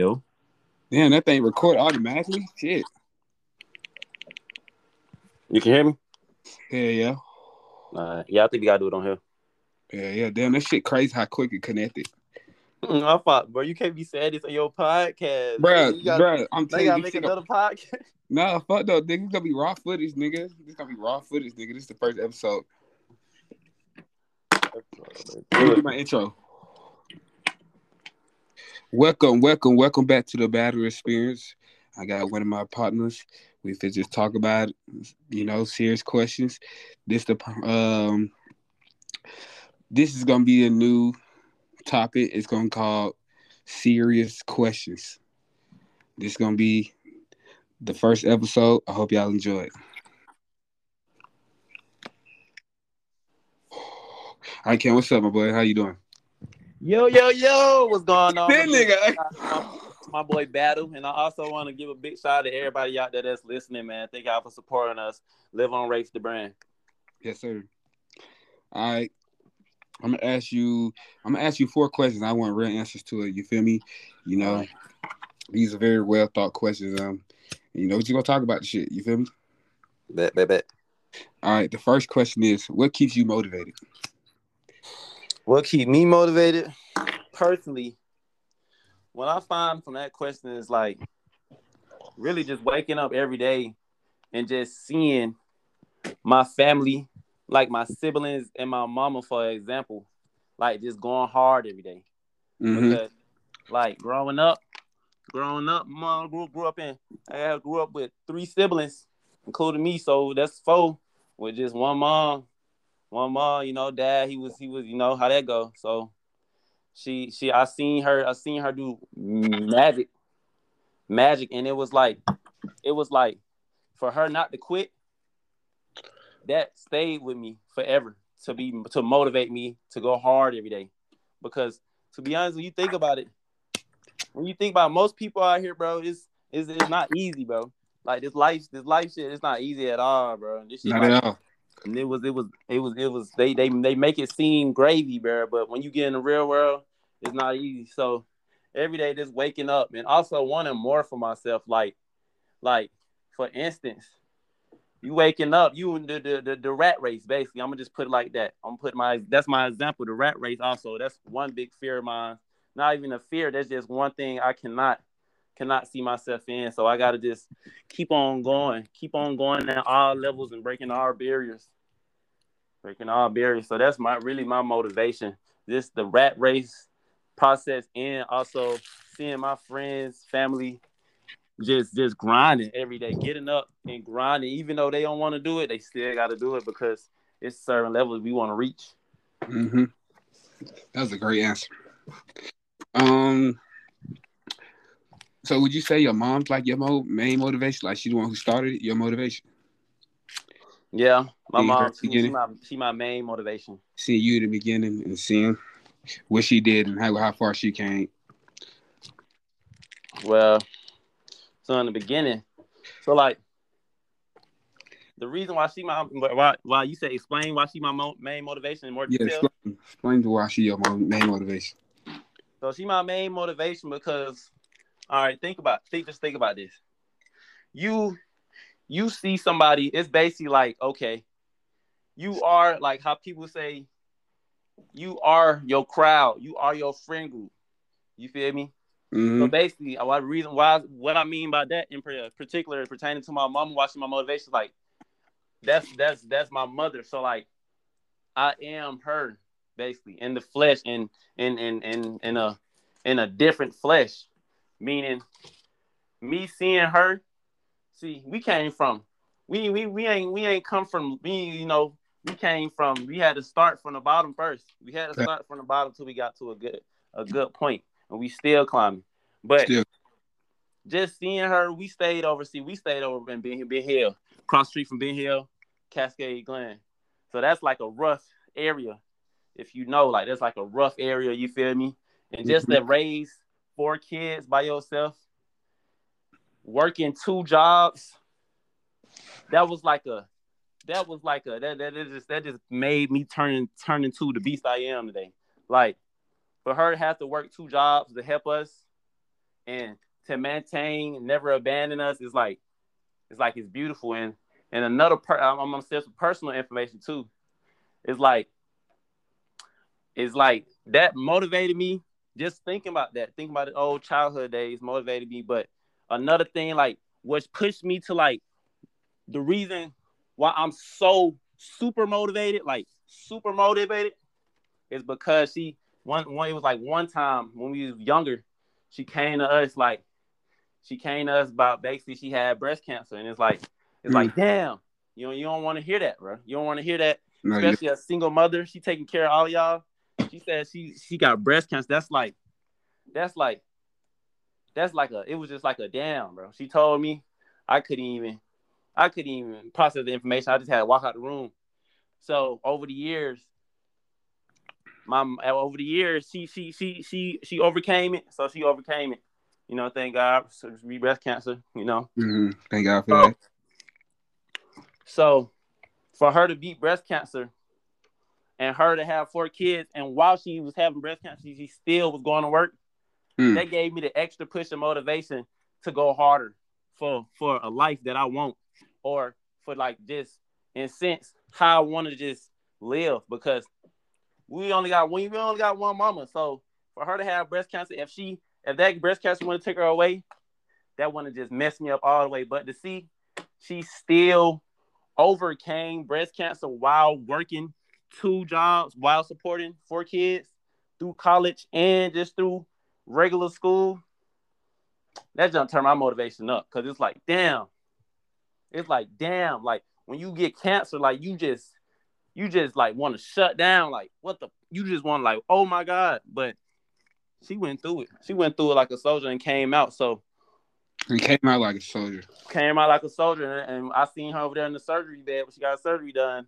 Yo. Damn, that thing record automatically? Shit. You can hear me? Yeah, yeah. Uh, yeah, I think we gotta do it on here. Yeah, yeah. Damn, that shit crazy how quick it connected. I thought, bro, you can't be saying this on your podcast. bro. you gotta, bruh, I'm they telling gotta you, make shit another podcast. Nah, fuck though, nigga. It's gonna be raw footage, nigga. This is gonna be raw footage, nigga. This is the first episode. Let me do my intro. Welcome, welcome, welcome back to the Battle Experience. I got one of my partners. We could just talk about, you know, serious questions. This the um, this is gonna be a new topic. It's gonna call serious questions. This is gonna be the first episode. I hope y'all enjoy it. Hi Ken, what's up, my boy? How you doing? Yo, yo, yo, what's going on? That nigga. My, my boy Battle, and I also want to give a big shout out to everybody out there that's listening, man. Thank y'all for supporting us. Live on Race the brand. Yes, sir. All right. I'm gonna ask you. I'm gonna ask you four questions. I want real answers to it. You feel me? You know, these are very well thought questions. Um, you know what you gonna talk about the shit. You feel me? Bet, bet, bet. All right. The first question is, what keeps you motivated? What keep me motivated? Personally, what I find from that question is like really just waking up every day and just seeing my family, like my siblings and my mama, for example, like just going hard every day. Mhm. Because like growing up, growing up, mom grew, grew up in I grew up with three siblings, including me. So that's four with just one mom. One mom, you know, dad, he was he was, you know, how that go. So she she I seen her, I seen her do magic, magic, and it was like it was like for her not to quit, that stayed with me forever to be to motivate me to go hard every day. Because to be honest, when you think about it, when you think about most people out here, bro, it's it's, it's not easy, bro. Like this life, this life shit, it's not easy at all, bro. This shit Not like, at all. And it was it was it was it was they they they make it seem gravy, bro. But when you get in the real world, it's not easy. So every day just waking up and also wanting more for myself. Like like for instance, you waking up, you in the the, the, the rat race, basically. I'm gonna just put it like that. I'm put my that's my example, the rat race also. That's one big fear of mine. Not even a fear, that's just one thing I cannot cannot see myself in. So I gotta just keep on going, keep on going at all levels and breaking all barriers. Breaking all barriers. So that's my really my motivation. This the rat race process and also seeing my friends, family just just grinding every day, getting up and grinding. Even though they don't want to do it, they still gotta do it because it's certain levels we want to reach. hmm That was a great answer. Um. So would you say your mom's like your mo- main motivation? Like she's the one who started it, your motivation? Yeah, my mom, she, my she my main motivation. Seeing you in the beginning and seeing what she did and how, how far she came. Well, so in the beginning, so like the reason why she my why why you say explain why she my mo- main motivation in more Yeah, detail. explain, explain to why she your main motivation. So she my main motivation because, all right, think about think just think about this. You you see somebody, it's basically like okay, you are like how people say, you are your crowd, you are your friend group. You feel me? hmm So basically, uh, what reason why what I mean by that in par- particular pertaining to my mom watching my motivation, like that's that's that's my mother. So like I am her basically in the flesh in in in in in a in a different flesh. Meaning me seeing her, see, we came from we we we ain't we ain't come from we, you know, we came from we had to start from the bottom first. We had to start from the bottom till we got to a good a good point and we still climbing. But Still. just seeing her, we stayed over. See, we stayed over in Ben, ben Hill, cross street from Ben Hill, Cascade Glen. So that's like a rough area, if you know, like that's like a rough area. You feel me? And just Mhm. to raise four kids by yourself, working two jobs, that was like a, that was like a that that, that just that just made me turn turn into the beast I am today. Like for her to have to work two jobs to help us and to maintain, never abandon us is like it's like it's beautiful. And and another per I'm, I'm gonna say some personal information too. It's like it's like that motivated me. Just thinking about that, thinking about the old childhood days motivated me. But another thing, like, which pushed me to like the reason why I'm so super motivated, like super motivated, is because she one one it was like one time when we was younger, she came to us like she came to us about basically she had breast cancer, and it's like it's mm. like damn, you know you don't want to hear that, bro. You don't want to hear that, no, especially a single mother. She taking care of all y'all. She said she she got breast cancer. That's like that's like that's like a it was just like a damn, bro. She told me I couldn't even I couldn't even process the information. I just had to walk out the room. So over the years, my over the years, she she she she she overcame it. So she overcame it. You know, thank God for breast cancer. You know, mm-hmm. thank God for so, that. So, for her to beat breast cancer, and her to have four kids, and while she was having breast cancer, she still was going to work. Mm. That gave me the extra push and motivation to go harder for for a life that I want, or for like just in sense how I want to just live because we only got one. We only got one mama. So for her to have breast cancer, if she if that breast cancer want to take her away, that would have just messed me up all the way. But to see she still overcame breast cancer while working two jobs, while supporting four kids through college and just through regular school, that just turn my motivation up because it's like, damn. It's like, damn, like when you get cancer, like you just you just like want to shut down. Like, what the? You just want like, oh my god! But she went through it. She went through it like a soldier and came out. So he came out like a soldier. Came out like a soldier, and I seen her over there in the surgery bed when she got surgery done.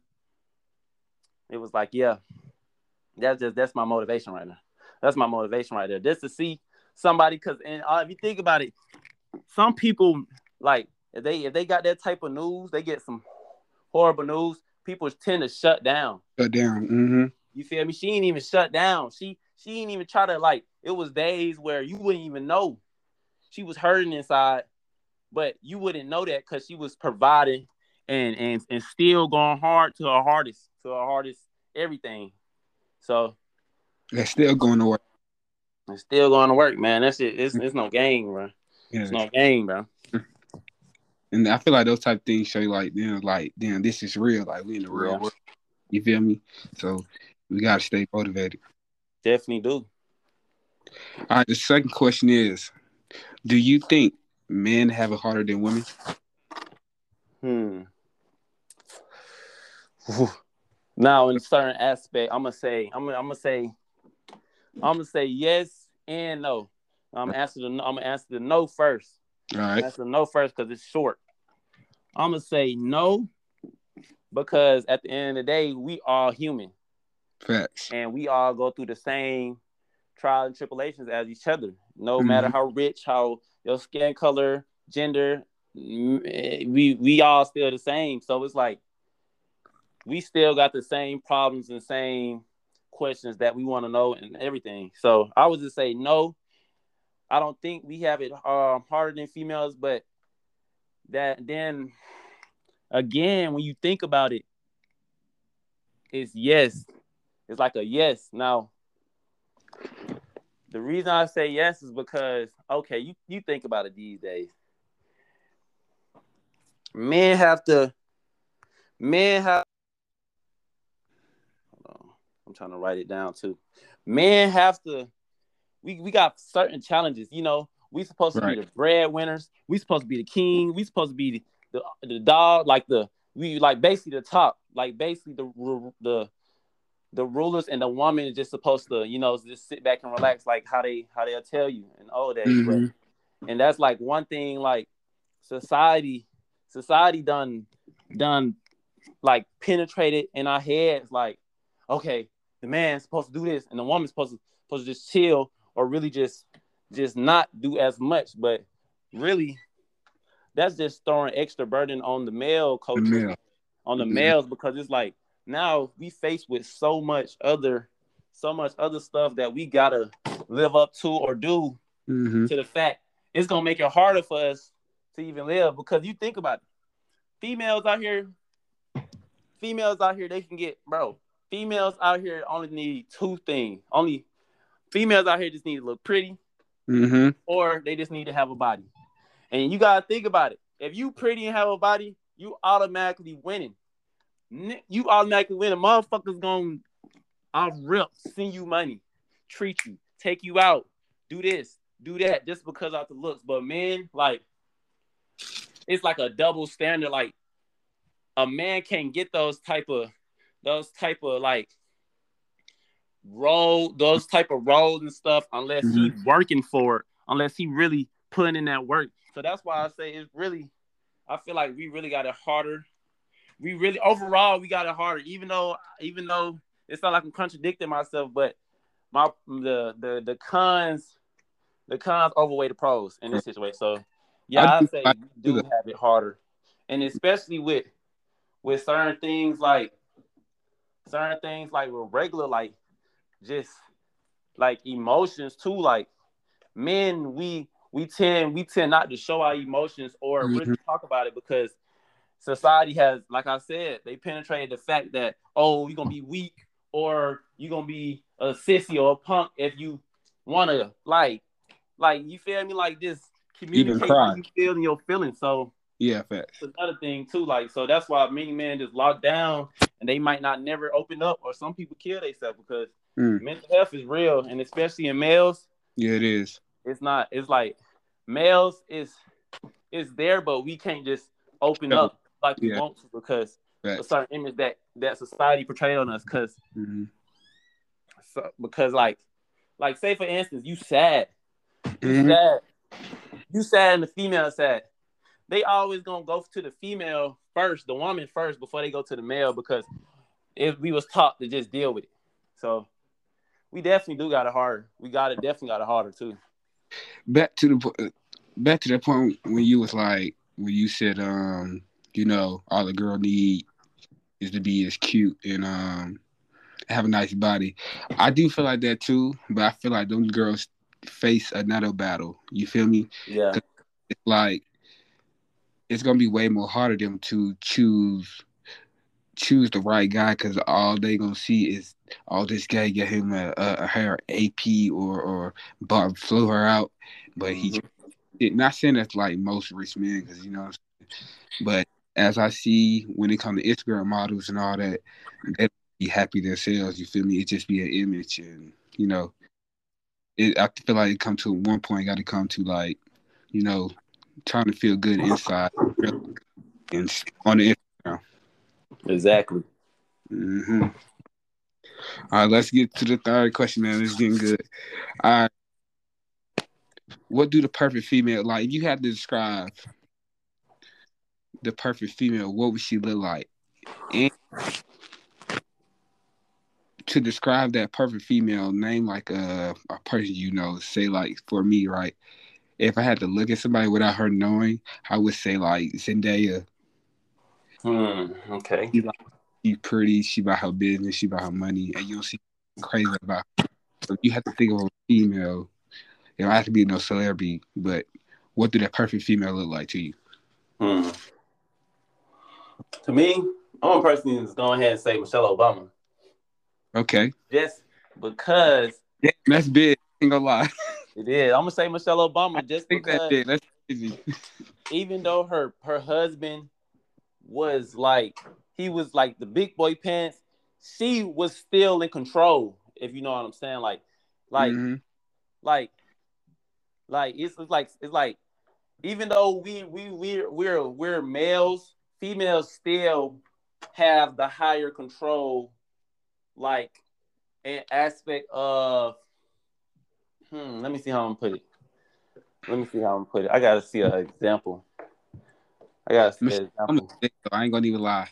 It was like, yeah, that's just that's my motivation right now. That's my motivation right there. Just to see somebody, because and uh, if you think about it, some people like if they if they got that type of news, they get some horrible news people tend to shut down. Shut down. Mm-hmm. You feel me? She ain't even shut down. She she ain't even try to like. It was days where you wouldn't even know she was hurting inside, but you wouldn't know that because she was providing and and and still going hard to her hardest, to her hardest everything. So that's still going to work. It's still going to work, man. That's it. It's, it's no game, bro. Yeah. It's no game, bro. And I feel like those type of things show you like, know, like, damn, this is real. Like we in the real yeah. world. You feel me? So we gotta stay motivated. Definitely do. All right, the second question is do you think men have it harder than women? Hmm. Now, in certain aspect, I'm gonna say, I'm gonna, I'm gonna say, I'm gonna say yes and no. I'm gonna answer the, I'm gonna answer the no first. All right. Answer no first because it's short. I'm gonna say no because at the end of the day, we all human. Facts. And we all go through the same trials and tribulations as each other. No mm-hmm. matter how rich, how your skin color, gender, we we all still the same. So it's like we still got the same problems and same questions that we want to know and everything. So I would just say no. I don't think we have it um, harder than females, but that then again, when you think about it, it's yes. It's like a yes. Now, the reason I say yes is because okay, you, you think about it these days. Men have to men have I'm trying to write it down too. Men have to we, we got certain challenges, you know. We supposed to right. be the breadwinners. We supposed to be the king. We supposed to be the, the, the dog, like the we like basically the top, like basically the the the rulers and the woman is just supposed to, you know, just sit back and relax, like how they how they'll tell you and all that. Mm-hmm. But, and that's like one thing, like society, society done done like penetrated in our heads, like, okay, the man's supposed to do this and the woman's supposed to supposed to just chill or really just just not do as much. But really, that's just throwing extra burden on the male coaches, the male. on the mm-hmm. males because it's like now we faced with so much other so much other stuff that we gotta live up to or do mm-hmm. to the fact it's gonna make it harder for us to even live because you think about it. Females out here, females out here, they can get bro. Females out here only need two things. Only females out here just need to look pretty, Mm-hmm. or they just need to have a body. And you gotta think about it. If you pretty and have a body, you automatically winning. You automatically winning. Motherfuckers gonna I'll rip, send you money, treat you, take you out, do this, do that, just because of the looks. But men, like, it's like a double standard. Like, a man can't get those type of those type of like role, those type of roles and stuff unless he's mm-hmm. working for it, unless he really putting in that work. So that's why I say it's really, I feel like we really got it harder. We really overall we got it harder, even though even though it's not like I'm contradicting myself, but my the the the cons the cons overweigh the pros in this situation. So yeah, I I say I we do do have it harder, and especially with with certain things like certain things like with regular like just like emotions too. Like men, we we tend we tend not to show our emotions or really Mhm. talk about it because society has, like I said, they penetrated the fact that oh you're gonna be weak or you're gonna be a sissy or a punk if you wanna like like you feel me like this communicate you feel your feelings. So Yeah, facts. that's another thing too. Like, so that's why many men just locked down and they might not never open up, or some people kill themselves because Mm. mental health is real, and especially in males, Yeah, it is. it's not. It's like males is is there, but we can't just open up like we Yeah. want to because a certain image that that society portrayed on us. Because Mhm. so, because like like say for instance, you sad, you Mhm. sad, you sad, and the female sad. They always gonna go to the female first, the woman first, before they go to the male because if we was taught to just deal with it. So we definitely do got it hard. We got it definitely got it harder too. Back to the back to that point when you was like when you said um you know all the girl need is to be as cute and um have a nice body. I do feel like that too, but I feel like those girls face another battle. You feel me? Yeah. It's like it's gonna be way more harder them to choose choose the right guy because all they gonna see is all this guy get him a, a, a her AP or or but flew her out, but he mm-hmm. it, not saying that's like most rich men because you know, what I'm saying, but as I see when it comes to Instagram models and all that, they be happy themselves. You feel me? It just be an image, and you know, it. I feel like it come to one point. Got to come to like, you know, trying to feel good inside and on the Exactly. hmm All right, let's get to the third question, man. It's getting good. All right. What do the perfect female like? If you had to describe the perfect female, what would she look like? And to describe that perfect female, name like a, a person you know. Say like for me, right? If I had to look at somebody without her knowing, I would say like Zendaya. Hmm. Okay. She's pretty. She about her business. She about her money, and you don't see crazy about. Her. So you have to think of a female. It don't have to be no celebrity, but what do that perfect female look like to you? Hmm. To me, I'm a person who's going ahead and say Michelle Obama. Okay, Just because yeah, that's big. Ain't gonna lie. it is. I'm gonna say Michelle Obama just I think that's because big. That's crazy. even though her her husband was like he was like the big boy pants, she was still in control. If you know what I'm saying, like, like, Mhm. like, like it's, it's like it's like even though we we we're we're we're males, females still have the higher control, like an aspect of. Hmm. Let me see how I'm put it. Let me see how I'm put it. I gotta see an example. I gotta see an I'm example. gonna. I ain't gonna even lie.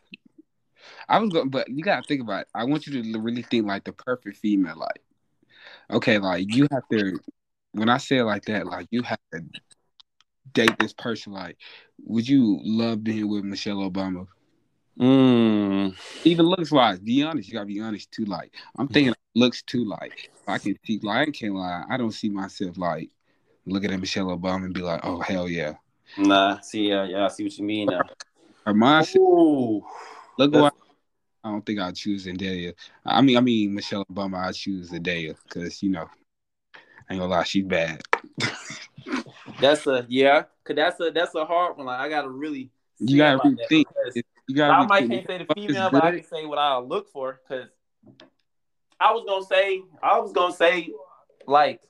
I was going, but you gotta think about it. I want you to really think like the perfect female. Like, okay, like you have to. When I say it like that, like you have to date this person. Like, would you love being with Michelle Obama? Mm. Even looks wise, be honest. You gotta be honest too. Like, I'm thinking looks too. Like, I can see. Like, I can't lie. I don't see myself like look at Michelle Obama and be like, oh hell yeah. Nah, see, yeah, yeah, I see what you mean now. Her mindset. Ooh, Look what I don't think I'd choose Zendaya. I mean, I mean Michelle Obama. I choose Zendaya because you know, I ain't gonna lie, she's bad. that's a yeah, cause that's a that's a hard one. Like I gotta really. You gotta really think. You gotta. I might can't say the female, but I can say what I look for. Cause I was gonna say, I was gonna say, like,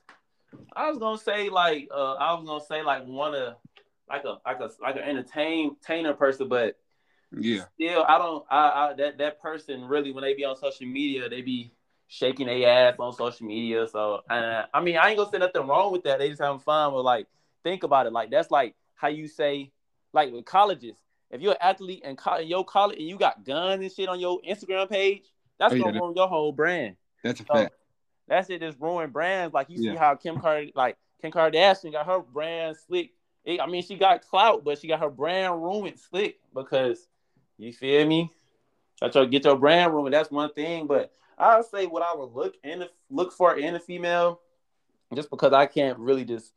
I was gonna say, like, uh, I was gonna say, like, one of, like a, like a, like an entertain, entertainer person, but Yeah, still, I don't, I, I, that, that person really, when they be on social media, they be shaking their ass on social media. So, uh, I mean, I ain't gonna say nothing wrong with that. They just having fun. But like, think about it. Like, that's like how you say, like with colleges. If you're an athlete in, co- in your college and you got guns and shit on your Instagram page, that's Oh, yeah, gonna that- ruin your whole brand. that's a So fact. That's it. just ruin brands. Like you see how Kim Kardashian, like Kim Kardashian, got her brand slick. I mean, she got clout, but she got her brand ruined slick because you feel me. I try to get your brand ruined. That's one thing. But I'll say what I would look in the, look for in a female, just because I can't really just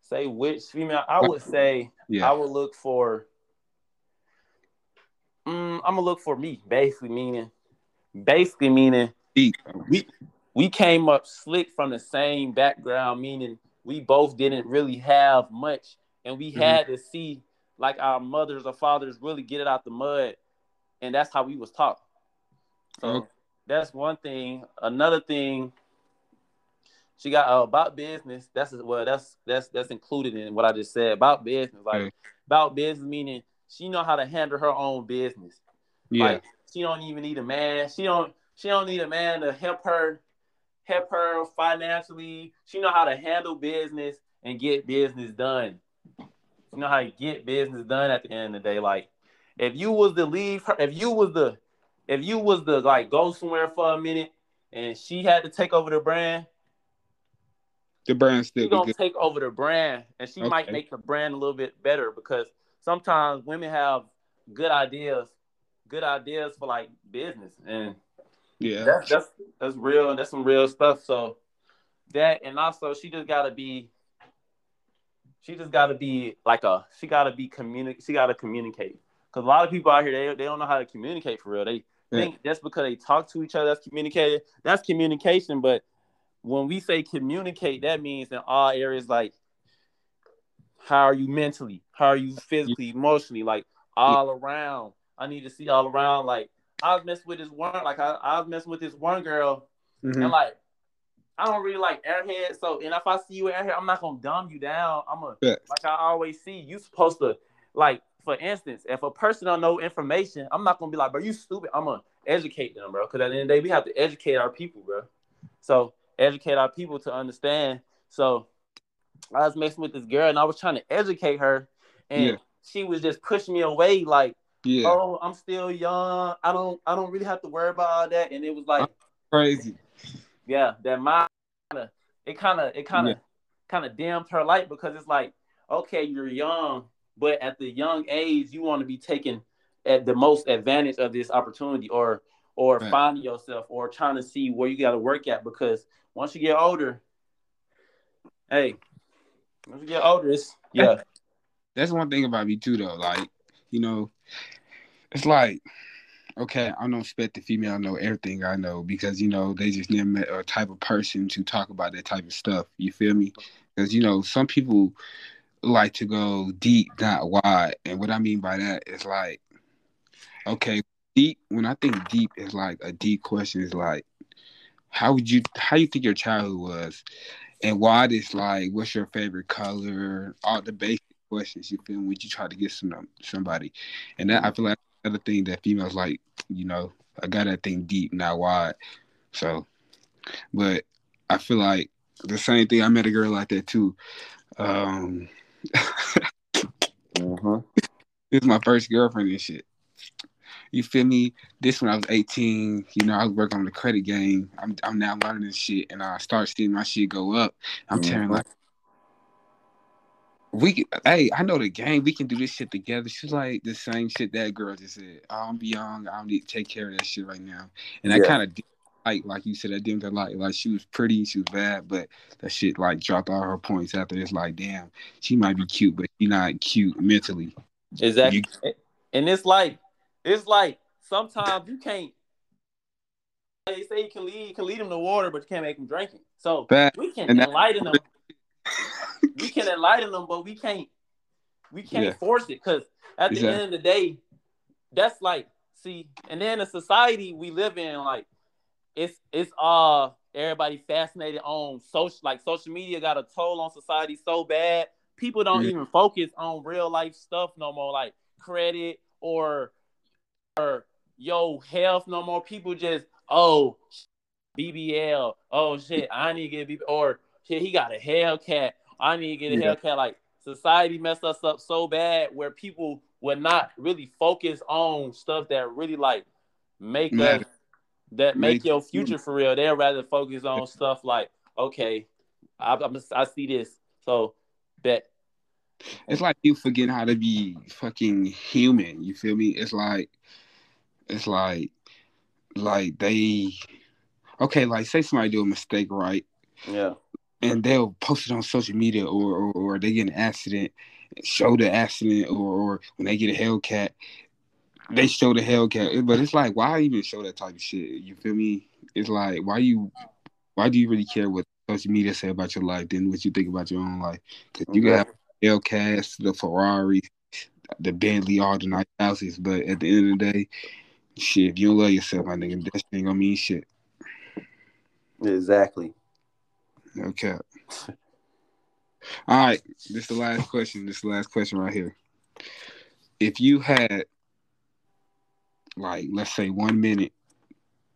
say which female. I would say I Yeah, would look for. Mm, I'm gonna look for me, basically meaning, basically meaning we we came up slick from the same background, meaning we both didn't really have much, and we Mhm. had to see like our mothers or fathers really get it out the mud, and that's how we was taught. So Okay. that's one thing. Another thing, she got uh, about business. That's well, that's that's that's included in what I just said about business. Like Okay. about business, meaning she know how to handle her own business. yeah, Like she don't even need a man. She don't she don't need a man to help her help her financially. She know how to handle business and get business done. She know how to get business done at the end of the day. Like if you was to leave her, if you was the if you was the like go somewhere for a minute and she had to take over the brand, the brand still she gonna take over the brand and she might make the brand a little bit better because sometimes women have good ideas, good ideas for like business and Yeah, that's that's that's real. That's some real stuff. So that and also she just gotta be. She just gotta be like a. She gotta be communicate. She gotta communicate. Cause a lot of people out here they, they don't know how to communicate for real. They Yeah. think just because they talk to each other that's communicated. That's communication. But when we say communicate, that means in all areas like how are you mentally? How are you physically, emotionally? Like all around. I need to see all around. Like I was messing with this one, like I, I was messing with this one girl, Mhm. and like I don't really like airheads. So, and if I see you airhead, I'm not gonna dumb you down. I'm a Yeah. like I always see you supposed to like. For instance, if a person don't know information, I'm not gonna be like, bro, you stupid. I'm gonna educate them, bro. Because at the end of the day, we have to educate our people, bro. So educate our people to understand. So I was messing with this girl, and I was trying to educate her, and Yeah. she was just pushing me away, like yeah, oh, I'm still young. I don't I don't really have to worry about all that. And it was like, crazy. yeah, that my it kind of it kind of Yeah. kind of dimmed her light because it's like, okay, you're young, but at the young age, you want to be taking at the most advantage of this opportunity or or Right. finding yourself or trying to see where you got to work at because once you get older, hey, you get older, yeah, That's one thing about me too, though. Like, you know, it's like, okay, I don't expect the female know everything I know because you know they just never met a type of person to talk about that type of stuff. You feel me? Because you know some people like to go deep, not wide, and what I mean by that is like, okay, deep. When I think deep is like a deep question is like, how would you, how you think your childhood was, and why this like, what's your favorite color, all the basic questions. You feel? When you try to get some somebody, and that I feel like another thing that females like, you know, I got that thing deep, not wide. So, but I feel like the same thing. I met a girl like that too. Um, uh-huh. this is my first girlfriend and shit. You feel me? This when I was 18, you know, I was working on the credit game. I'm I'm now learning this shit and I start seeing my shit go up. I'm tearing Mhm. like we can, hey, I know the game. We can do this shit together. She's like the same shit that girl just said. Oh, I'm young. I don't need to take care of that shit right now. And I kind of like like you said, I her light. Like she was pretty, she was bad, but that shit like dropped all her points after this. Like, damn, she might be cute, but she not cute mentally. Exactly. You, and it's like it's like sometimes you can't they say you can lead you can lead them to water, but you can't make them drink it. So bad. we can enlighten them. we can enlighten them, but we can't we can't yeah. force it because at the exactly. end of the day, that's like see, and then the society we live in, like it's it's uh everybody fascinated on social like social media got a toll on society so bad. People don't even focus on real life stuff no more, like credit or or yo health no more. People just oh BBL, oh shit, I need to get BBL, or shit, he got a Hellcat, I need to get a yeah. Hellcat. Like society messed us up so bad where people would not really focus on stuff that really like make us that make, make your future for real. They'd rather focus on stuff like, okay, I, I'm, I see this, so bet. It's like you forget how to be fucking human. You feel me? It's like, it's like, like they, okay, like say somebody do a mistake, right? Yeah and they'll post it on social media or or, or they get an accident, show the accident, or, or when they get a Hellcat, they show the Hellcat. But it's like, why even show that type of shit? You feel me? It's like, why you, why do you really care what social media say about your life than what you think about your own life? Because you got Hellcats, the Ferrari, the Bentley, all the nice houses, but at the end of the day, shit, if you don't love yourself, my nigga, that ain't gonna mean shit. Exactly. Okay. All right. This is the last question. This is the last question right here. If you had, like, let's say one minute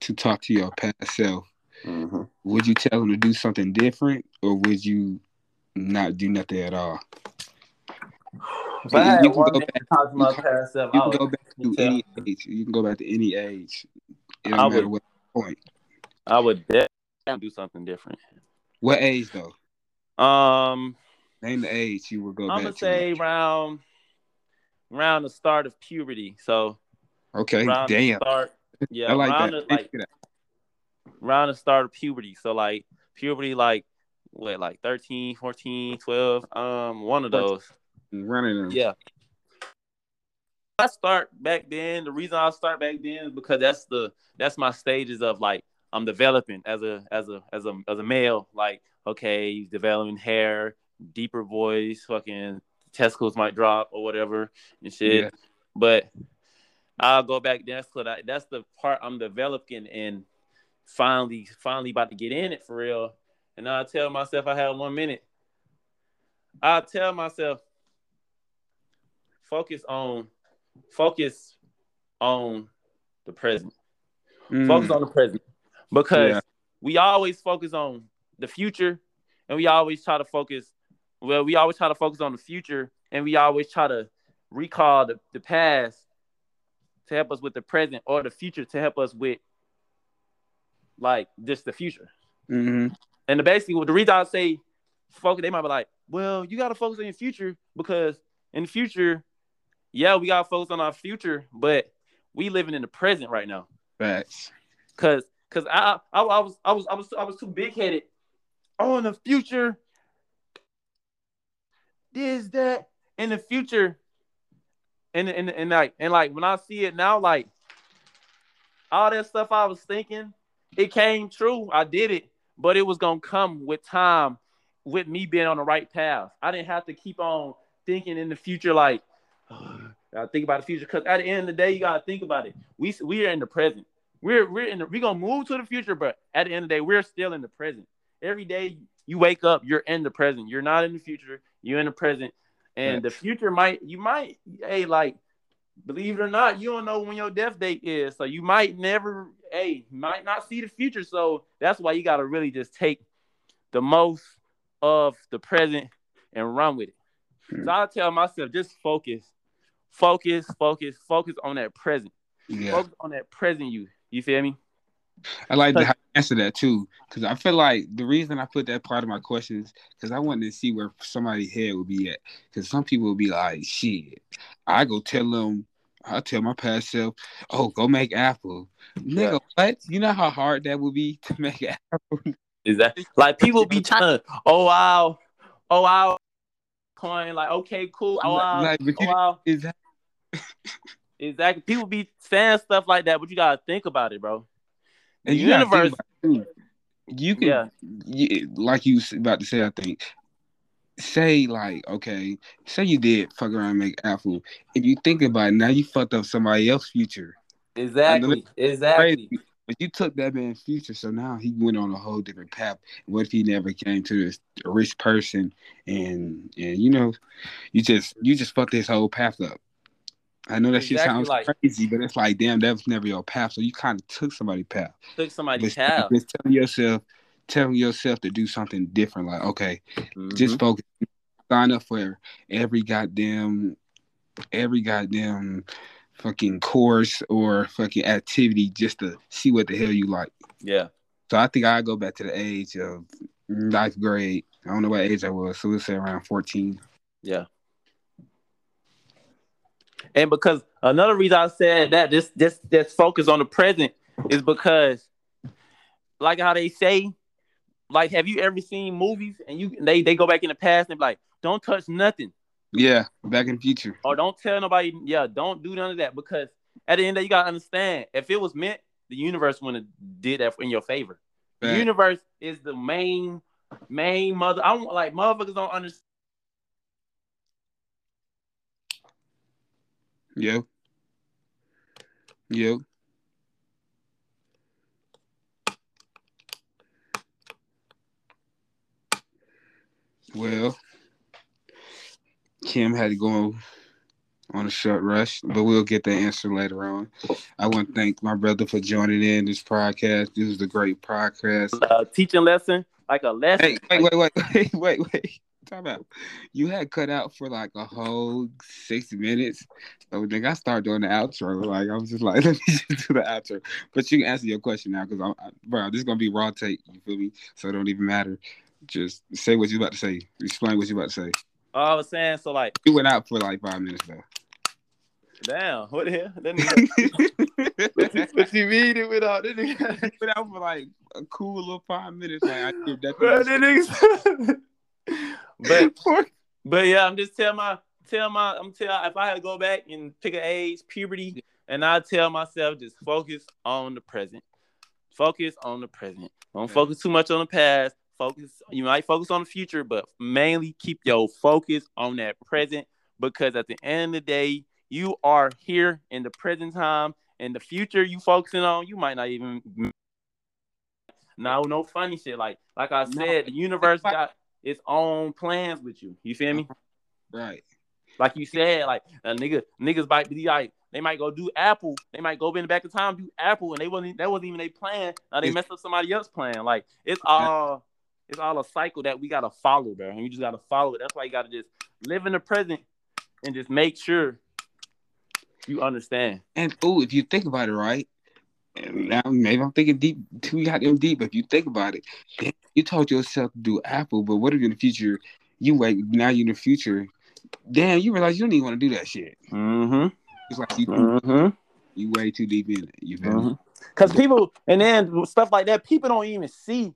to talk to your past self, mm-hmm. would you tell him to do something different or would you not do nothing at all? But you, you, can go back, you, can, you can go back to any age. You can go back to any age. It don't I matter would, what point. I would definitely do something different. What age though? Um, name the age you would go. I'm gonna say around around the start of puberty. So okay, damn. Start, yeah, I like around that. The, like, around the start of puberty. So like puberty, like what, like 13, 14, 12, um, one of those. Running them. Yeah. I start back then. The reason I start back then is because that's the that's my stages of like I'm developing as a as a as a as a male. Like, okay, he's developing hair, deeper voice, fucking testicles might drop or whatever and shit. Yeah. But I'll go back. That's what I, that's the part I'm developing and finally finally about to get in it for real. And I tell myself I have one minute. I tell myself focus on focus on the present. Mm. Focus on the present because yeah. we always focus on the future and we always try to focus well we always try to focus on the future and we always try to recall the, the past to help us with the present or the future to help us with like just the future mm-hmm. and the basically the reason i say focus they might be like well you got to focus on your future because in the future yeah we got to focus on our future but we living in the present right now facts because because I, I I was I was I was I was too big headed. Oh, in the future, this that in the future, and and and like and like when I see it now, like all that stuff I was thinking, it came true. I did it, but it was gonna come with time, with me being on the right path. I didn't have to keep on thinking in the future like. I think about the future because at the end of the day, you gotta think about it. We we are in the present. We're we're in the, we're gonna move to the future, but at the end of the day, we're still in the present. Every day you wake up, you're in the present. You're not in the future. You're in the present, and the future might you might hey like believe it or not, you don't know when your death date is, so you might never hey might not see the future. So that's why you gotta really just take the most of the present and run with it. So hmm. I tell myself just focus, focus, focus, focus on that present. Yeah. Focus on that present you. You feel me? I like to answer that too, because I feel like the reason I put that part of my questions because I wanted to see where somebody's head would be at. Because some people will be like, "Shit," I go tell them I tell my past self, "Oh, go make apple." Nigga, yeah. what? You know how hard that would be to make apple. Is that like people be trying to? Oh wow, oh wow, coin like okay, cool. Oh wow, like, oh, wow. Exactly. Exactly. People be saying stuff like that, but you gotta think about it, bro. The and universe. You can, yeah. You, like you about to say, I think say like okay, say you did fuck around and make apple. If you think about it, now you fucked up somebody else's future. Exactly. Exactly. Crazy, but you took that man's future, so now he went on a whole different path. What if he never came to this rich person and and you know, you just you just fucked his whole path up. I know that exactly shit sounds like, crazy, but it's like damn, that was never your path. So you kind of took somebody's path. Took somebody's path. Just telling yourself telling yourself to do something different. Like, okay, mm-hmm. just focus, sign up for every goddamn, every goddamn fucking course or fucking activity just to see what the hell you like. Yeah. So I think I go back to the age of ninth grade. I don't know what age I was, so let's say around fourteen. Yeah. And because another reason I said that this this this focus on the present is because, like how they say, like, have you ever seen movies and you they they go back in the past and be like, don't touch nothing. Yeah, back in future. Or don't tell nobody. Yeah, don't do none of that because at the end of the you gotta understand if it was meant, the universe wouldn't have did that in your favor. The universe is the main main mother. I don't like motherfuckers don't understand. Yep. Yep. Well, Kim had to go on a short rush, but we'll get the answer later on. I want to thank my brother for joining in this podcast. This is a great podcast. Uh, teaching lesson, like a lesson. Hey, wait, wait, wait, wait, wait, wait. Time out. You had cut out for like a whole 60 minutes. So then I started doing the outro. Like I was just like, let me just do the outro. But you can answer your question now because I'm, I, bro, this is gonna be raw tape. You feel me? So it don't even matter. Just say what you're about to say. Explain what you're about to say. Oh, I was saying so like you went out for like five minutes though. Damn, what the hell? That nigga, what you mean it went out? That nigga went out for like a cool little five minutes. Like I that. Bro, that but but yeah, I'm just tell my tell my I'm tell if I had to go back and pick an age, puberty, and I tell myself just focus on the present. Focus on the present. Don't focus too much on the past. Focus you might focus on the future but mainly keep your focus on that present because at the end of the day you are here in the present time and the future you focusing on you might not even no no funny shit. Like like i said the universe got its own plans with you you feel me uh-huh. right like you said like a nigga niggas might be like they might go do Apple. They might go in the back of time do Apple, and they wasn't that wasn't even their plan. Now they messed up somebody else's plan. Like it's all it's all a cycle that we gotta follow, bro. And you just gotta follow it. That's why you gotta just live in the present and just make sure you understand. And oh, if you think about it, right? And now maybe I'm thinking deep too goddamn deep, but if you think about it, you taught yourself to do Apple, but what if in the future you wait now you in the future, damn, you realize you don't even want to do that shit. Mm-hmm. It's like you mm-hmm. you way too deep in it. You feel mm-hmm. me? Because people and then stuff like that, people don't even see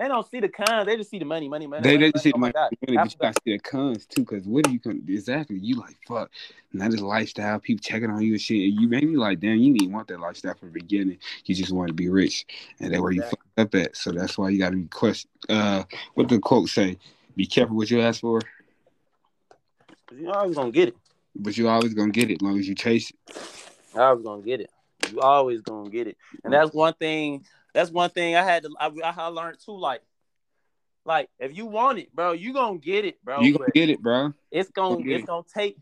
they don't see the cons. They just see the money, money, money. They, money, just see the money, money but you gotta see the cons too. Because what are you going exactly? You like fuck, not this lifestyle. People checking on you and shit. And you maybe like, damn, you didn't want that lifestyle from the beginning. You just want to be rich, and that's where you fucked up at. So that's why you gotta be question. Uh, what the quote say? Be careful what you ask for. You always gonna get it. But you always gonna get it as long as you chase it. I was gonna get it. You always gonna get it, and that's one thing that's one thing I had to I, I learned too. Like, like if you want it, bro, you gonna get it, bro. You gonna get it, bro. It's gonna it's it. gonna take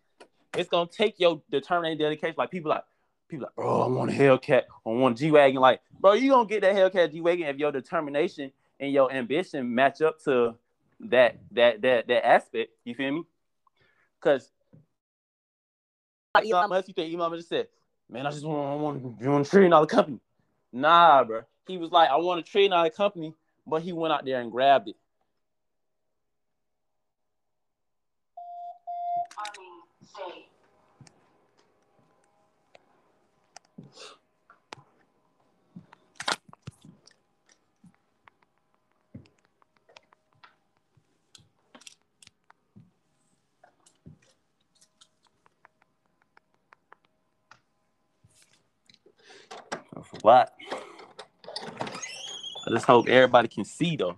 it's gonna take your determined dedication. Like people like people like, bro, I want a Hellcat, I want a G wagon. Like, bro, you gonna get that Hellcat G wagon if your determination and your ambition match up to that that that that aspect. You feel me? Because Elon Musk, you think Elon Musk just said, "Man, I just want I want, I want a trillion dollar company." Nah, bro he was like, I want to trade out a company, but he went out there and grabbed it. What? Just hope everybody can see though.